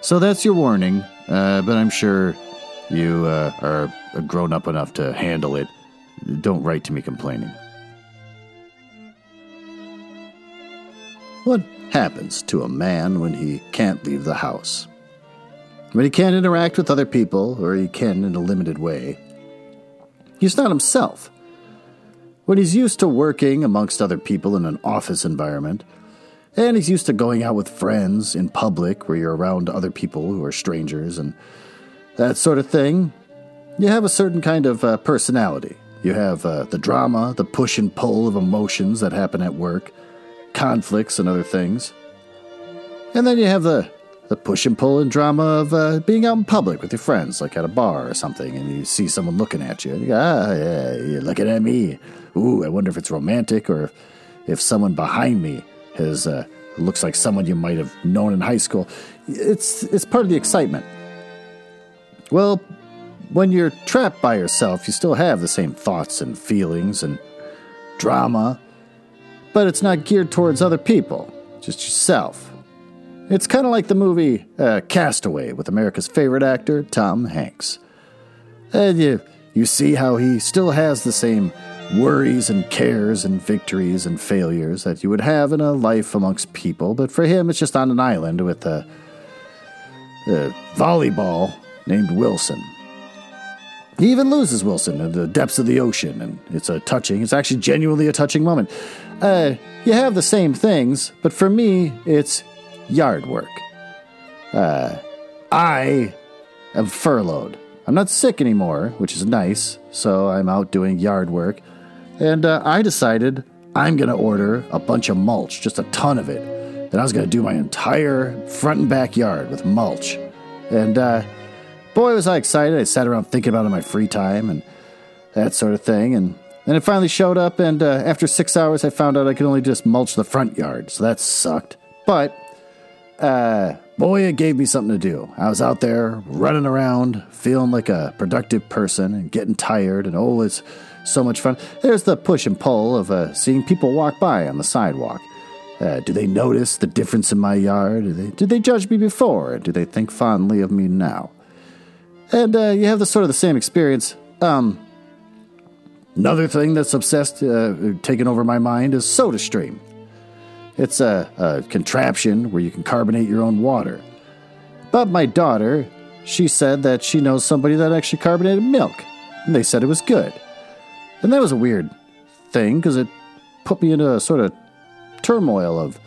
So that's your warning, uh, but I'm sure you uh, are grown up enough to handle it. Don't write to me complaining. What happens to a man when he can't leave the house? When he can't interact with other people, or he can in a limited way, he's not himself. When he's used to working amongst other people in an office environment, and he's used to going out with friends in public where you're around other people who are strangers and that sort of thing, you have a certain kind of uh, personality. You have uh, the drama, the push and pull of emotions that happen at work, conflicts and other things. And then you have the, the push and pull and drama of uh, being out in public with your friends, like at a bar or something, and you see someone looking at you. Ah, yeah, you're looking at me. Ooh, I wonder if it's romantic or if, if someone behind me has uh, looks like someone you might have known in high school. It's it's part of the excitement. Well, when you're trapped by yourself, you still have the same thoughts and feelings and drama, but it's not geared towards other people, just yourself. It's kind of like the movie uh, Castaway with America's favorite actor, Tom Hanks. And you, you see how he still has the same worries and cares and victories and failures that you would have in a life amongst people, but for him, it's just on an island with a, a volleyball named Wilson. He even loses Wilson in the depths of the ocean, and it's a touching, it's actually genuinely a touching moment. Uh, you have the same things, but for me, it's yard work. Uh, I am furloughed. I'm not sick anymore, which is nice, so I'm out doing yard work. And uh, I decided I'm going to order a bunch of mulch, just a ton of it. Then I was going to do my entire front and backyard with mulch. And uh, boy, was I excited. I sat around thinking about it in my free time and that sort of thing. And then it finally showed up, and uh, after six hours, I found out I could only just mulch the front yard. So that sucked. But uh, boy, it gave me something to do. I was out there running around, feeling like a productive person and getting tired. And oh, it's so much fun. There's the push and pull of uh, seeing people walk by on the sidewalk. Uh, do they notice the difference in my yard? Do they, did they judge me before? Do they think fondly of me now? And uh, you have the sort of the same experience. Um, another thing that's obsessed, uh, taken over my mind is SodaStream. It's a, a contraption where you can carbonate your own water. But my daughter, she said that she knows somebody that actually carbonated milk, and they said it was good. And that was a weird thing because it put me into a sort of turmoil of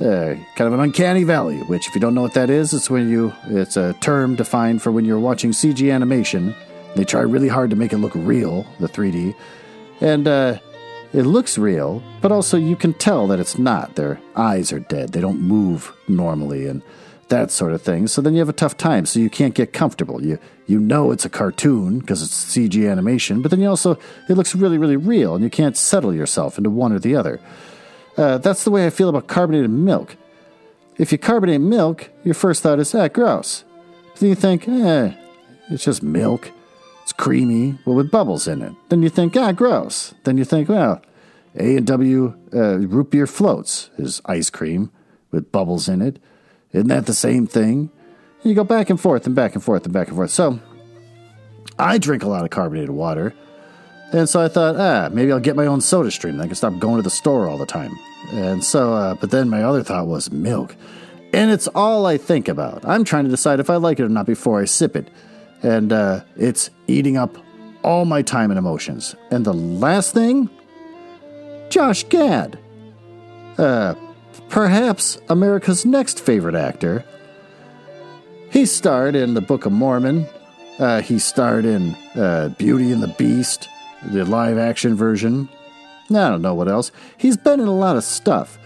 uh, kind of an uncanny valley. Which, if you don't know what that is, it's when you it's a term defined for when you're watching CG animation. They try really hard to make it look real, the 3D, and uh, it looks real, but also you can tell that it's not. Their eyes are dead; they don't move normally, and that sort of thing. So then you have a tough time. So you can't get comfortable. You you know it's a cartoon because it's CG animation, but then you also it looks really really real, and you can't settle yourself into one or the other. Uh, that's the way I feel about carbonated milk. If you carbonate milk, your first thought is, ah, gross. But then you think, eh, it's just milk. It's creamy, but with bubbles in it. Then you think, ah, gross. Then you think, well, A and W uh, root beer floats is ice cream with bubbles in it. Isn't that the same thing? And you go back and forth and back and forth and back and forth. So I drink a lot of carbonated water. And so I thought, ah, maybe I'll get my own soda stream. I can stop going to the store all the time. And so, uh, but then my other thought was milk. And it's all I think about. I'm trying to decide if I like it or not before I sip it. And uh, it's eating up all my time and emotions. And the last thing, Josh Gad. Uh, perhaps America's next favorite actor. He starred in the Book of Mormon. Uh, he starred in uh, Beauty and the Beast, the live action version. I don't know what else. He's been in a lot of stuff.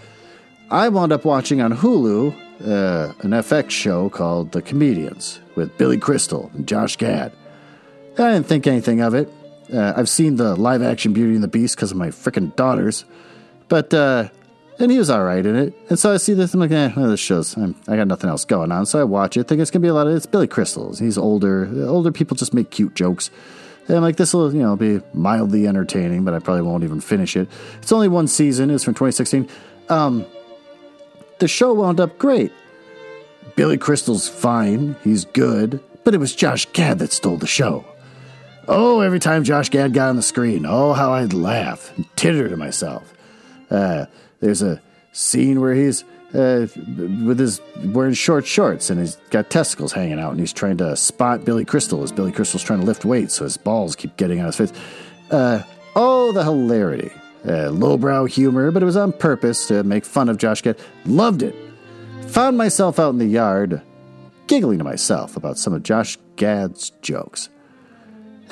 I wound up watching on Hulu uh, an FX show called The Comedians with Billy Crystal and Josh Gad. I didn't think anything of it. Uh, I've seen the live action Beauty and the Beast because of my freaking daughters, but uh, and he was all right in it. And so I see this, I'm like, eh, well, this show's, I'm, i got nothing else going on. So I watch it, think it's gonna be a lot of, it's Billy Crystals. He's older. Older people just make cute jokes. And I'm like, this will, you know, be mildly entertaining, but I probably won't even finish it. It's only one season. It's from 2016. Um, the show wound up great. Billy Crystal's fine. He's good. But it was Josh Gad that stole the show. Oh, every time Josh Gad got on the screen, oh, how I'd laugh and titter to myself. Uh, there's a scene where he's uh, with his wearing short shorts and he's got testicles hanging out and he's trying to spot Billy Crystal as Billy Crystal's trying to lift weights, so his balls keep getting on his face. Uh, oh, the hilarity. Uh, lowbrow humor, but it was on purpose to make fun of Josh Gad. Loved it. Found myself out in the yard, giggling to myself about some of Josh Gad's jokes.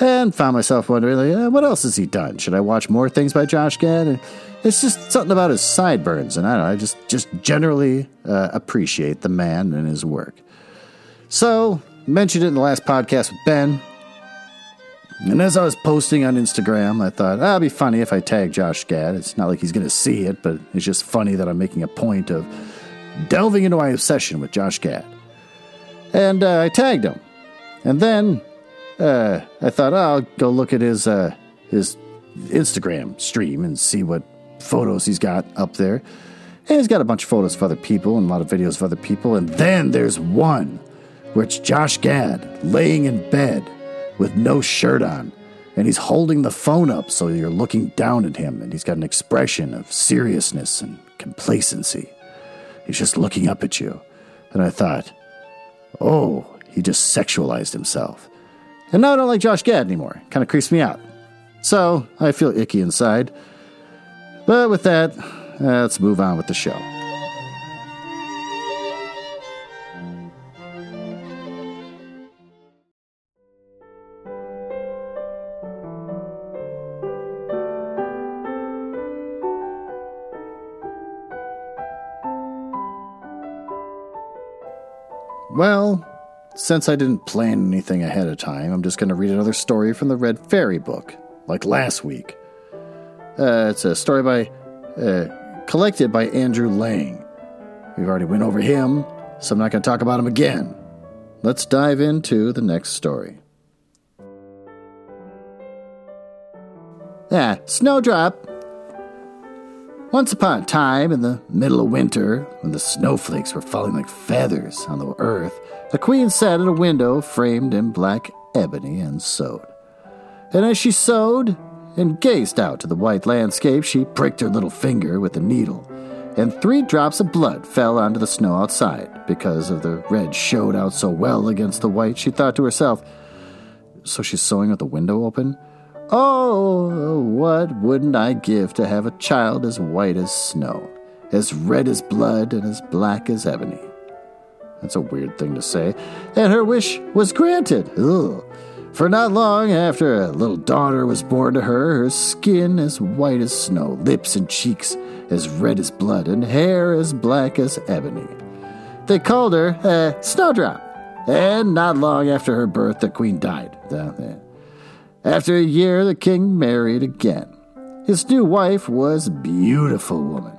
And found myself wondering, like, uh, what else has he done? Should I watch more things by Josh Gad? And it's just something about his sideburns, and I don't know, I just, just generally uh, appreciate the man and his work. So, mentioned it in the last podcast with Ben. And as I was posting on Instagram, I thought, ah, it'd be funny if I tag Josh Gad. It's not like he's going to see it, but it's just funny that I'm making a point of delving into my obsession with Josh Gad. And uh, I tagged him. And then uh, I thought, oh, I'll go look at his uh, his Instagram stream and see what photos he's got up there. And he's got a bunch of photos of other people and a lot of videos of other people. And then there's one where it's Josh Gad laying in bed with no shirt on. And he's holding the phone up so you're looking down at him. And he's got an expression of seriousness and complacency. He's just looking up at you. And I thought, oh, he just sexualized himself. And now I don't like Josh Gad anymore. Kind of creeps me out. So I feel icky inside. But with that, let's move on with the show. Well, since I didn't plan anything ahead of time, I'm just going to read another story from the Red Fairy book, like last week. Uh, it's a story by, uh, collected by Andrew Lang. We've already went over him, so I'm not going to talk about him again. Let's dive into the next story. Ah, Snowdrop. Once upon a time, in the middle of winter, when the snowflakes were falling like feathers on the earth, a queen sat at a window framed in black ebony and sewed. And as she sewed, and gazed out to the white landscape, she pricked her little finger with a needle, and three drops of blood fell onto the snow outside. Because of the red showed out so well against the white, she thought to herself, So she's sewing with the window open? Oh, what wouldn't I give to have a child as white as snow, as red as blood, and as black as ebony? That's a weird thing to say. And her wish was granted. Ugh. For not long after a little daughter was born to her, her skin as white as snow, lips and cheeks as red as blood, and hair as black as ebony. They called her uh, Snowdrop. And not long after her birth, the queen died. After a year, the king married again. His new wife was a beautiful woman,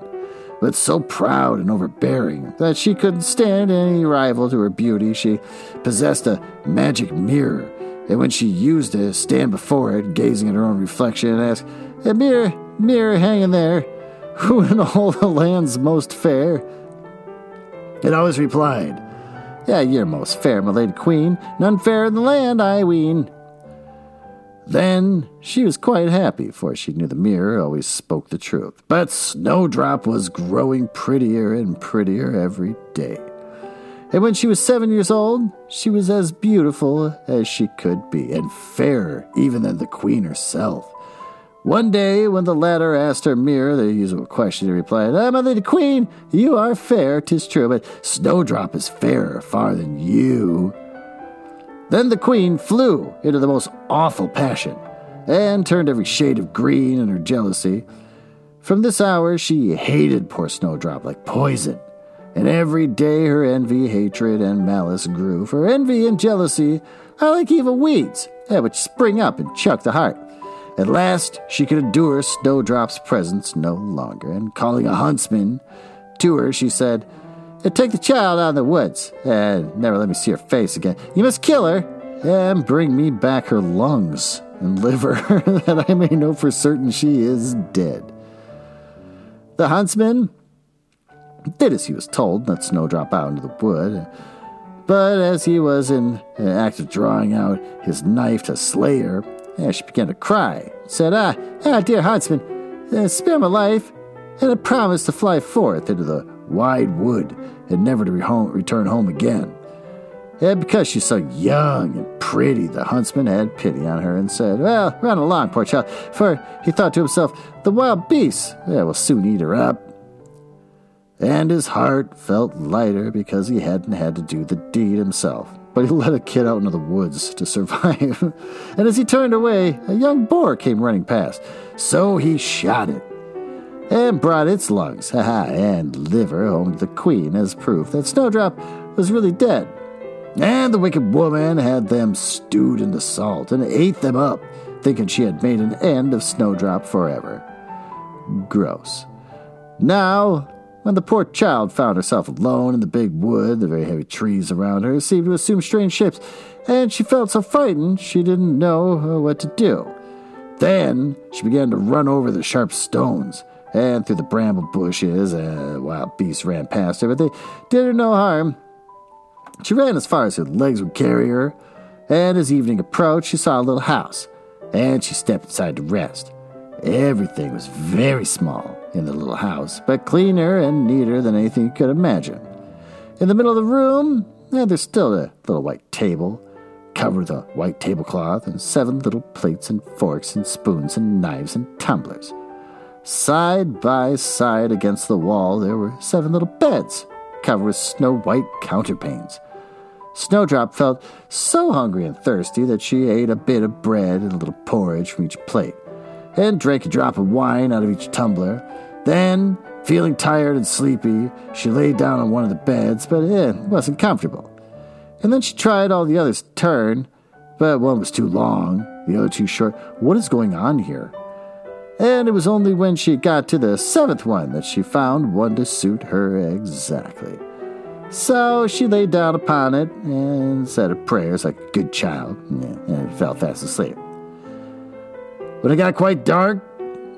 but so proud and overbearing that she couldn't stand any rival to her beauty. She possessed a magic mirror and when she used to stand before it, gazing at her own reflection, and ask, hey, Mirror, mirror hanging there, who in all the land's most fair? It always replied, Yeah, you're most fair, my lady queen, none fairer in the land, I ween. Then she was quite happy, for she knew the mirror always spoke the truth. But Snowdrop was growing prettier and prettier every day. And when she was seven years old, she was as beautiful as she could be, and fairer even than the queen herself. One day, when the latter asked her mirror the usual question, he replied, Ah, my lady queen, you are fair, 'tis true, but Snowdrop is fairer far than you. Then the queen flew into the most awful passion, and turned every shade of green in her jealousy. From this hour, she hated poor Snowdrop like poison And every day her envy, hatred, and malice grew. For envy and jealousy are like evil weeds, which spring up and choke the heart. At last she could endure Snowdrop's presence no longer, and calling a huntsman to her, she said, Take the child out of the woods, and never let me see her face again. You must kill her, and bring me back her lungs and liver, that I may know for certain she is dead. The huntsman did as he was told, let Snowdrop out into the wood. But as he was in an act of drawing out his knife to slay her, she began to cry. Said, Ah, ah dear huntsman, uh, spare my life, and I promise to fly forth into the wide wood and never to home, return home again. And because she's so young and pretty, the huntsman had pity on her and said, Well, run along, poor child. For he thought to himself, The wild beasts yeah, will soon eat her up. And his heart felt lighter because he hadn't had to do the deed himself. But he let a kid out into the woods to survive. and as he turned away, a young boar came running past. So he shot it and brought its lungs and liver home to the queen as proof that Snowdrop was really dead. And the wicked woman had them stewed into salt and ate them up, thinking she had made an end of Snowdrop forever. Gross. Now, when the poor child found herself alone in the big wood, the very heavy trees around her seemed to assume strange shapes, and she felt so frightened she didn't know what to do. Then she began to run over the sharp stones and through the bramble bushes. Uh, wild beasts ran past her, but they did her no harm. She ran as far as her legs would carry her, and as evening approached, she saw a little house, and she stepped inside to rest. Everything was very small in the little house, but cleaner and neater than anything you could imagine. In the middle of the room, yeah, there's still a little white table, covered with a white tablecloth, and seven little plates and forks and spoons and knives and tumblers. Side by side against the wall, there were seven little beds, covered with snow white counterpanes. Snowdrop felt so hungry and thirsty that she ate a bit of bread and a little porridge from each plate, and drank a drop of wine out of each tumbler. Then, feeling tired and sleepy, she lay down on one of the beds, but it wasn't comfortable. And then she tried all the others' turn, but one was too long, the other too short. What is going on here? And it was only when she got to the seventh one that she found one to suit her exactly. So she lay down upon it and said her prayers like a good child and fell fast asleep. When it got quite dark,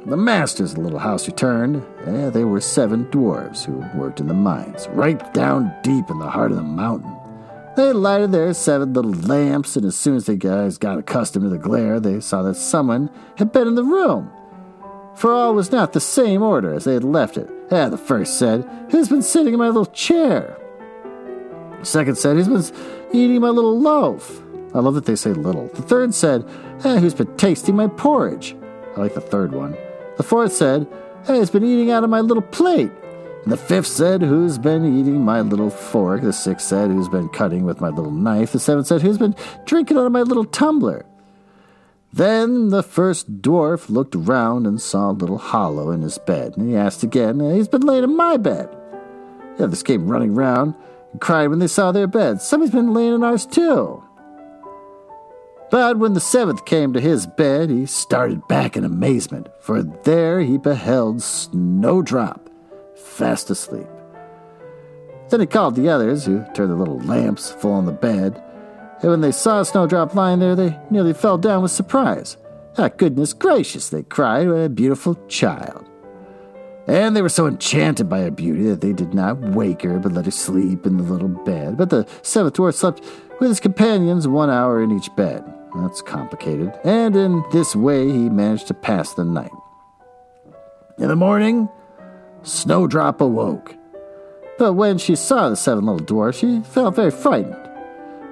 the masters of the little house returned. and they were seven dwarfs who worked in the mines, right down deep in the heart of the mountain. They lighted their seven little lamps, and as soon as the guys got accustomed to the glare, they saw that someone had been in the room. For all was not the same order as they had left it. Ah, the first said, Who's been sitting in my little chair? The second said, Who's been eating my little loaf? I love that they say little. The third said, eh, Who's been tasting my porridge? I like the third one. The fourth said, Hey, who's been eating out of my little plate? And the fifth said, Who's been eating my little fork? The sixth said, Who's been cutting with my little knife? The seventh said, Who's been drinking out of my little tumbler? Then the first dwarf looked round and saw a little hollow in his bed, and he asked again, eh, He's been laid in my bed. The others came running round and cried when they saw their beds, Somebody's been laying in ours too. But when the seventh came to his bed, he started back in amazement, for there he beheld Snowdrop, fast asleep. Then he called the others, who turned their little lamps full on the bed, and when they saw Snowdrop lying there, they nearly fell down with surprise. Ah, goodness gracious, they cried, what a beautiful child. And they were so enchanted by her beauty that they did not wake her, but let her sleep in the little bed. But the seventh dwarf slept with his companions one hour in each bed. That's complicated. And in this way he managed to pass the night. In the morning, Snowdrop awoke. But when she saw the seven little dwarfs, she felt very frightened.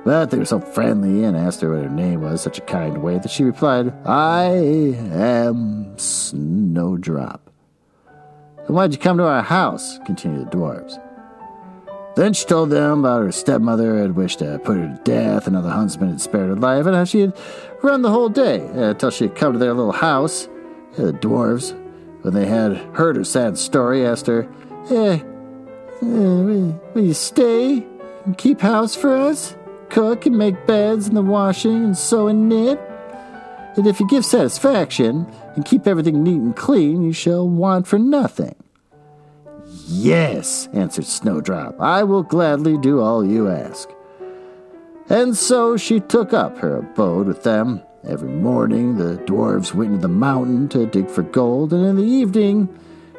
But they were so friendly and asked her what her name was such a kind way that she replied, I am Snowdrop. And why'd you come to our house? continued the dwarfs. Then she told them about her stepmother had wished to put her to death, and another huntsman had spared her life, and how she had run the whole day uh, until she had come to their little house. Uh, the dwarves, when they had heard her sad story, asked her, Eh, Uh, will, will you stay and keep house for us? Cook and make beds and the washing and sew and knit? And if you give satisfaction and keep everything neat and clean, you shall want for nothing. Yes, answered Snowdrop, I will gladly do all you ask. And so she took up her abode with them. Every morning the dwarfs went into the mountain to dig for gold, and in the evening,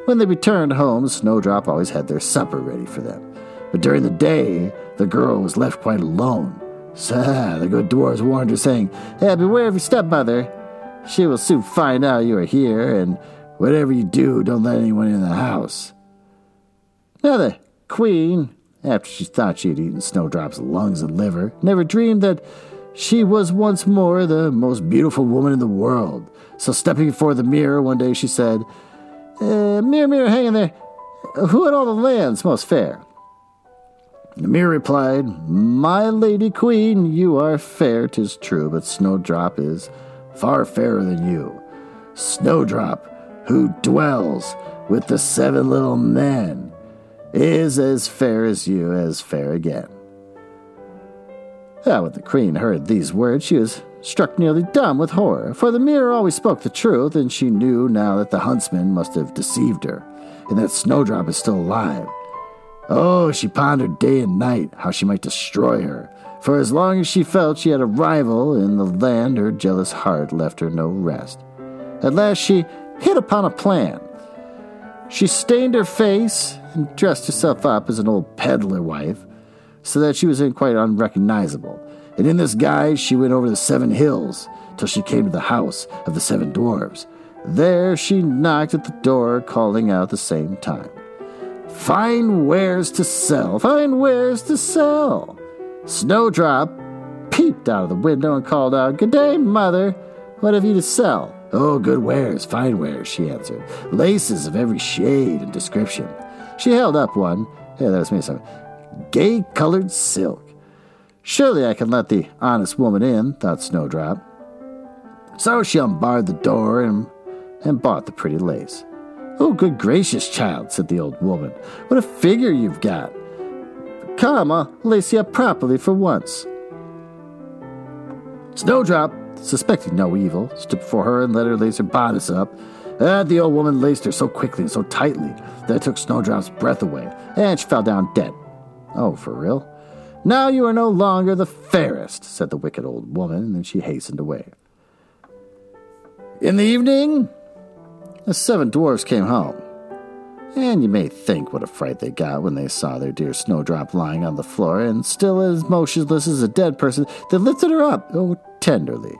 when they returned home, Snowdrop always had their supper ready for them. But during the day, the girl was left quite alone. So the good dwarfs warned her, saying, hey, Beware of your stepmother. She will soon find out you are here, and whatever you do, don't let anyone in the house. Now the queen, after she thought she had eaten Snowdrop's lungs and liver, never dreamed that she was once more the most beautiful woman in the world. So stepping before the mirror one day, she said, uh, Mirror, mirror, hanging there, who in all the land's most fair? The mirror replied, My lady queen, you are fair, tis true, but Snowdrop is far fairer than you. Snowdrop, who dwells with the seven little men, is as fair as you, as fair again. Now, when the queen heard these words, she was struck nearly dumb with horror, for the mirror always spoke the truth, and she knew now that the huntsman must have deceived her, and that Snowdrop is still alive. Oh, she pondered day and night how she might destroy her, for as long as she felt she had a rival in the land, her jealous heart left her no rest. At last she hit upon a plan. She stained her face and dressed herself up as an old peddler wife, so that she was quite unrecognizable. And in this guise she went over the seven hills till she came to the house of the seven dwarfs. There she knocked at the door, calling out at the same time. Fine wares to sell, fine wares to sell. Snowdrop peeped out of the window and called out, Good day, mother. What have you to sell? Oh, good wares, fine wares, she answered. Laces of every shade and description. She held up one. Hey, that was me. Some gay colored silk. Surely I can let the honest woman in, thought Snowdrop. So she unbarred the door and, and bought the pretty lace. Oh, good gracious, child, said the old woman. What a figure you've got. Come, I'll lace you up properly for once. Snowdrop, suspecting no evil, stood before her and let her lace her bodice up. And the old woman laced her so quickly and so tightly that it took Snowdrop's breath away, and she fell down dead. Oh, for real? Now you are no longer the fairest, said the wicked old woman, and then she hastened away. In the evening, the seven dwarfs came home. And you may think what a fright they got when they saw their dear Snowdrop lying on the floor, and still as motionless as a dead person, they lifted her up, oh, tenderly.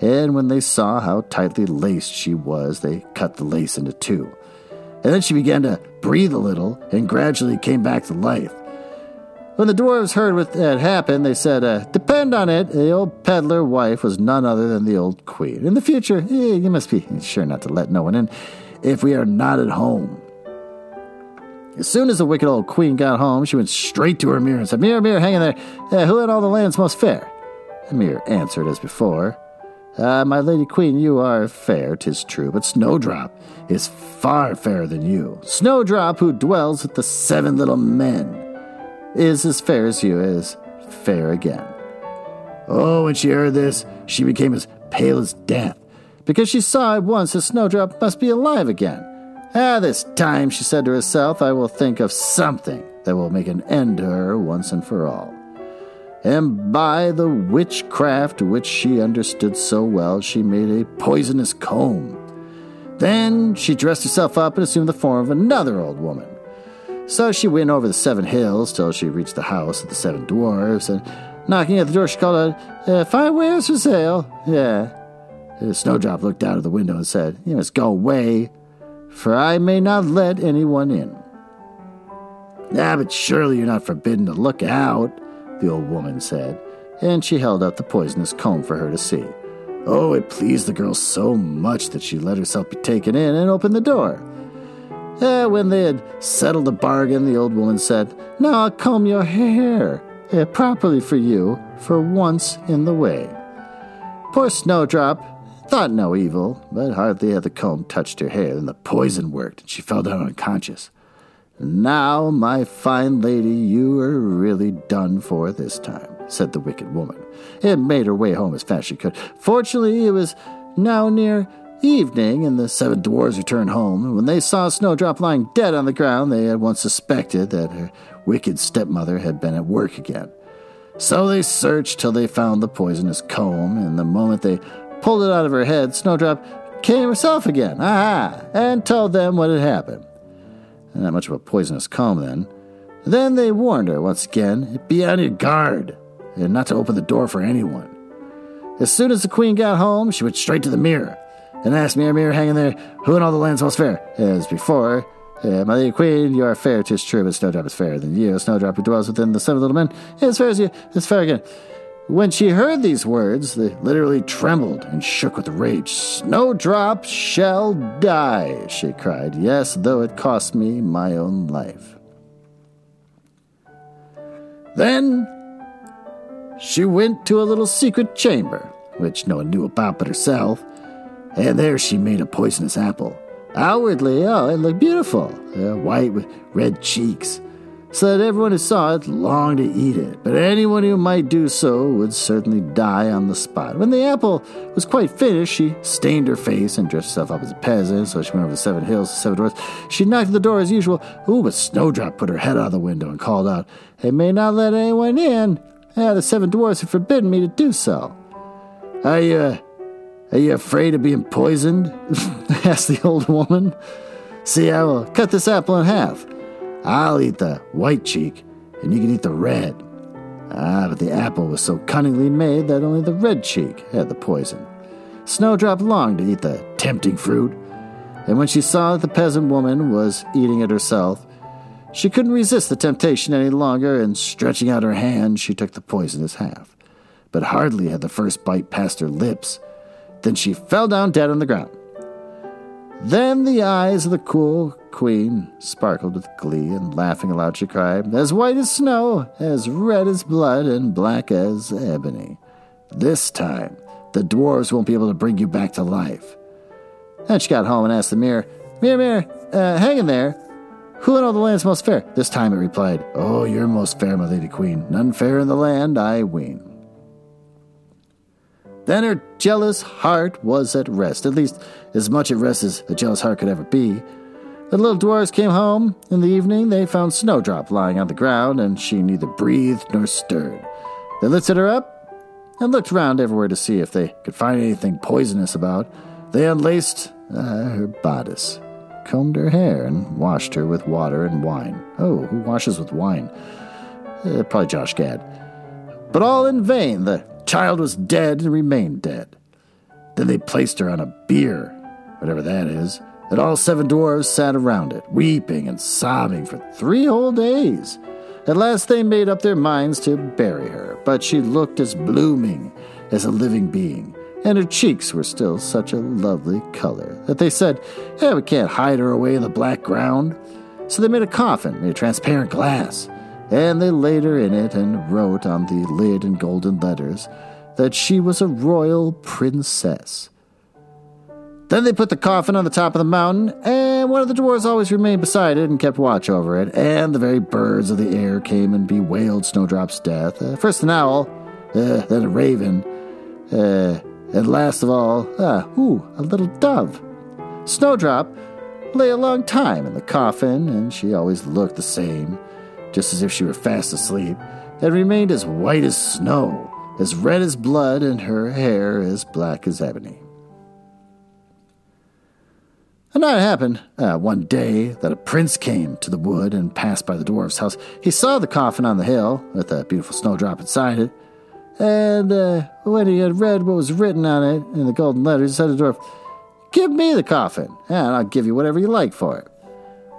And when they saw how tightly laced she was, they cut the lace into two. And then she began to breathe a little and gradually came back to life. When the dwarves heard what had happened, they said, uh, Depend on it, the old peddler wife was none other than the old queen. In the future, eh, you must be sure not to let no one in if we are not at home. As soon as the wicked old queen got home, she went straight to her mirror and said, Mirror, mirror, hang in there, uh, who in all the land's most fair? The mirror answered as before, uh, My lady queen, you are fair, 'tis true, but Snowdrop is far fairer than you. Snowdrop, who dwells with the seven little men is as fair as you is fair again. Oh, when she heard this, she became as pale as death, because she saw at once that Snowdrop must be alive again. Ah, this time, she said to herself, I will think of something that will make an end to her once and for all. And by the witchcraft which she understood so well, she made a poisonous comb. Then she dressed herself up and assumed the form of another old woman. So she went over the seven hills till she reached the house of the seven dwarfs, and knocking at the door, she called out, uh, Fine wares for sale. Yeah. Snowdrop looked out of the window and said, You must go away, for I may not let anyone in. Ah, but surely you're not forbidden to look out, the old woman said, and she held out the poisonous comb for her to see. Oh, it pleased the girl so much that she let herself be taken in and opened the door. Eh, when they had settled the bargain, the old woman said, Now I'll comb your hair eh, properly for you, for once in the way. Poor Snowdrop thought no evil, but hardly had the comb touched her hair than the poison worked, and she fell down unconscious. Now, my fine lady, you are really done for this time, said the wicked woman, and made her way home as fast as she could. Fortunately, it was now near evening, and the seven dwarfs returned home. And when they saw Snowdrop lying dead on the ground, they at once suspected that her wicked stepmother had been at work again. So they searched till they found the poisonous comb, and the moment they pulled it out of her head, Snowdrop came herself again, aha, and told them what had happened. Not much of a poisonous comb then. Then they warned her once again, be on your guard, and not to open the door for anyone. As soon as the queen got home, she went straight to the mirror and asked Mirror, hanging there, who in all the land's most fair? As before, uh, my lady queen, you are fair, tis true, but Snowdrop is fairer than you. Snowdrop who dwells within the seven little men, is fair as you, is fair again. When she heard these words, they literally trembled and shook with rage. Snowdrop shall die, she cried, yes, though it cost me my own life. Then she went to a little secret chamber, which no one knew about but herself, and there she made a poisonous apple. Outwardly, oh, it looked beautiful, uh, white with red cheeks so that everyone who saw it longed to eat it, but anyone who might do so would certainly die on the spot. When the apple was quite finished, she stained her face and dressed herself up as a peasant, so she went over the seven hills, the seven doors. She knocked at the door as usual. Ooh, but Snowdrop put her head out of the window and called out, I may not let anyone in. Ah, the seven dwarfs have forbidden me to do so. You, uh, are you afraid of being poisoned? asked the old woman. See, I will cut this apple in half. I'll eat the white cheek, and you can eat the red. Ah, but the apple was so cunningly made that only the red cheek had the poison. Snowdrop longed to eat the tempting fruit, and when she saw that the peasant woman was eating it herself, she couldn't resist the temptation any longer, and stretching out her hand, she took the poisonous half. But hardly had the first bite passed her lips than she fell down dead on the ground. Then the eyes of the cool queen sparkled with glee, and laughing aloud she cried, As white as snow, as red as blood, and black as ebony. This time, the dwarves won't be able to bring you back to life. Then she got home and asked the mirror, Mirror, mirror, uh, hang in there. Who in all the land's most fair? This time it replied, Oh, you're most fair, my lady queen. None fair in the land, I ween. Then her jealous heart was at rest, at least as much at rest as a jealous heart could ever be. The little dwarfs came home. In the evening, they found Snowdrop lying on the ground, and she neither breathed nor stirred. They lifted her up and looked round everywhere to see if they could find anything poisonous about. They unlaced uh, her bodice, combed her hair, and washed her with water and wine. Oh, who washes with wine? Uh, probably Josh Gad. But all in vain. The child was dead and remained dead. Then they placed her on a bier, whatever that is, and all seven dwarfs sat around it, weeping and sobbing for three whole days. At last they made up their minds to bury her, but she looked as blooming as a living being, and her cheeks were still such a lovely color that they said, Yeah, we can't hide her away in the black ground. So they made a coffin made of transparent glass and they laid her in it and wrote on the lid in golden letters that she was a royal princess. Then they put the coffin on the top of the mountain, and one of the dwarfs always remained beside it and kept watch over it, and the very birds of the air came and bewailed Snowdrop's death. Uh, first an owl, uh, then a raven, uh, and last of all, ah, ooh, a little dove. Snowdrop lay a long time in the coffin, and she always looked the same just as if she were fast asleep, had remained as white as snow, as red as blood, and her hair as black as ebony. And now it happened uh, one day that a prince came to the wood and passed by the dwarf's house. He saw the coffin on the hill with a beautiful snowdrop inside it, and uh, when he had read what was written on it in the golden letters, he said to the dwarf, Give me the coffin, and I'll give you whatever you like for it.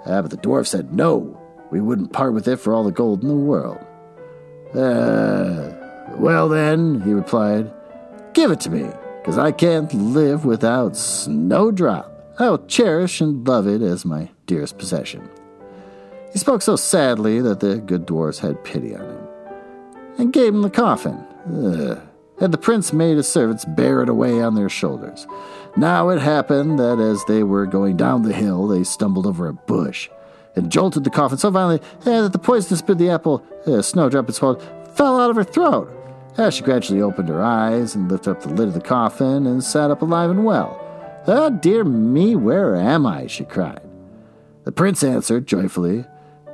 Uh, but the dwarf said no, we wouldn't part with it for all the gold in the world. Uh, well then, he replied, give it to me, because I can't live without Snowdrop. I'll cherish and love it as my dearest possession. He spoke so sadly that the good dwarfs had pity on him, and gave him the coffin. Ugh. And the prince made his servants bear it away on their shoulders. Now it happened that as they were going down the hill, they stumbled over a bush and jolted the coffin so violently eh, that the poisonous bit of the apple uh, snowdrop had swallowed fell out of her throat. As she gradually opened her eyes and lifted up the lid of the coffin and sat up alive and well. Ah, oh, dear me, where am I? she cried. The prince answered joyfully,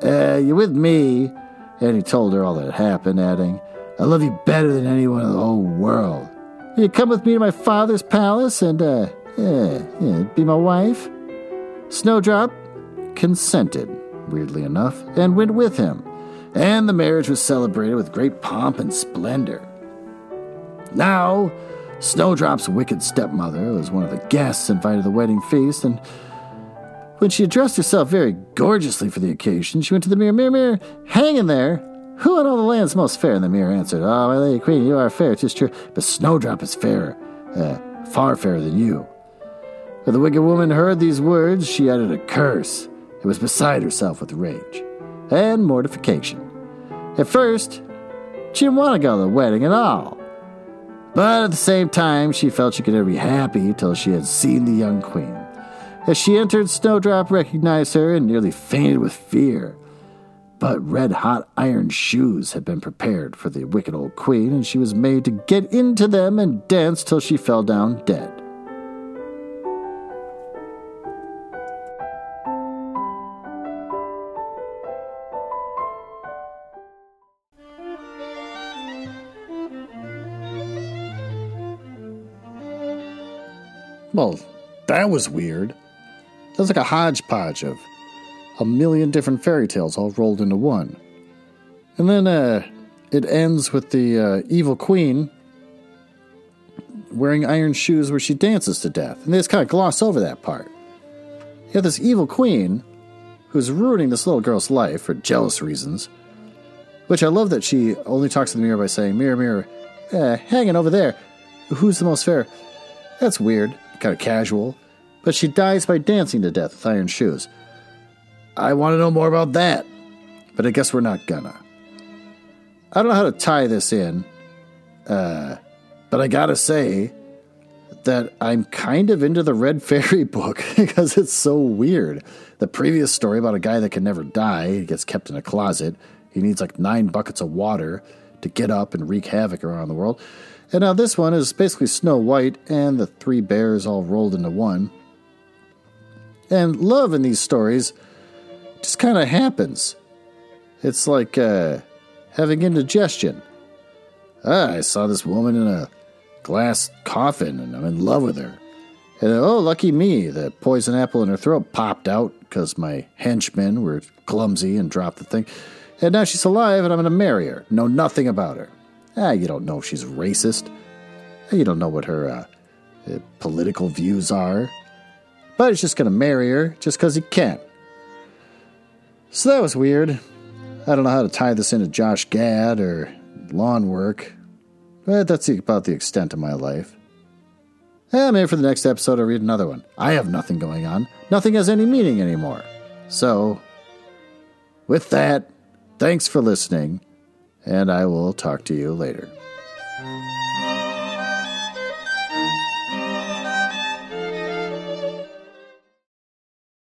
uh, You with me? And he told her all that had happened, adding, I love you better than anyone in the whole world. Will you come with me to my father's palace and, uh, yeah, yeah, be my wife? Snowdrop consented, weirdly enough, and went with him, and the marriage was celebrated with great pomp and splendor. Now, Snowdrop's wicked stepmother was one of the guests invited to the wedding feast, and when she dressed herself very gorgeously for the occasion, she went to the mirror, mirror, mirror, hang in there. Who in all the land's most fair? And the mirror answered, Oh, my lady queen, you are fair, tis true, but Snowdrop is fairer, uh, far fairer than you. When the wicked woman heard these words, she uttered a curse and was beside herself with rage and mortification. At first, she didn't want to go to the wedding at all. But at the same time, she felt she could never be happy till she had seen the young queen. As she entered, Snowdrop recognized her and nearly fainted with fear. But red hot iron shoes had been prepared for the wicked old queen, and she was made to get into them and dance till she fell down dead. Well, that was weird. That's like a hodgepodge of a million different fairy tales all rolled into one. And then uh, it ends with the uh, evil queen wearing iron shoes where she dances to death. And they just kind of gloss over that part. You have this evil queen who's ruining this little girl's life for jealous reasons. Which I love that she only talks to the mirror by saying, Mirror, mirror, eh, hanging over there. Who's the most fair? That's weird, kind of casual but she dies by dancing to death with iron shoes. I want to know more about that, but I guess we're not gonna. I don't know how to tie this in, uh, but I gotta say that I'm kind of into the Red Fairy book because it's so weird. The previous story about a guy that can never die, he gets kept in a closet, he needs like nine buckets of water to get up and wreak havoc around the world. And now this one is basically Snow White and the three bears all rolled into one. And love in these stories just kind of happens. It's like uh, having indigestion. Ah, I saw this woman in a glass coffin and I'm in love with her. And oh, lucky me, the poison apple in her throat popped out because my henchmen were clumsy and dropped the thing. And now she's alive and I'm going to marry her. Know nothing about her. Ah, you don't know if she's racist. You don't know what her uh, uh political views are but he's just going to marry her just because he can. So that was weird. I don't know how to tie this into Josh Gad or lawn work, but that's about the extent of my life. And maybe for the next episode, I'll read another one. I have nothing going on. Nothing has any meaning anymore. So, with that, thanks for listening, and I will talk to you later.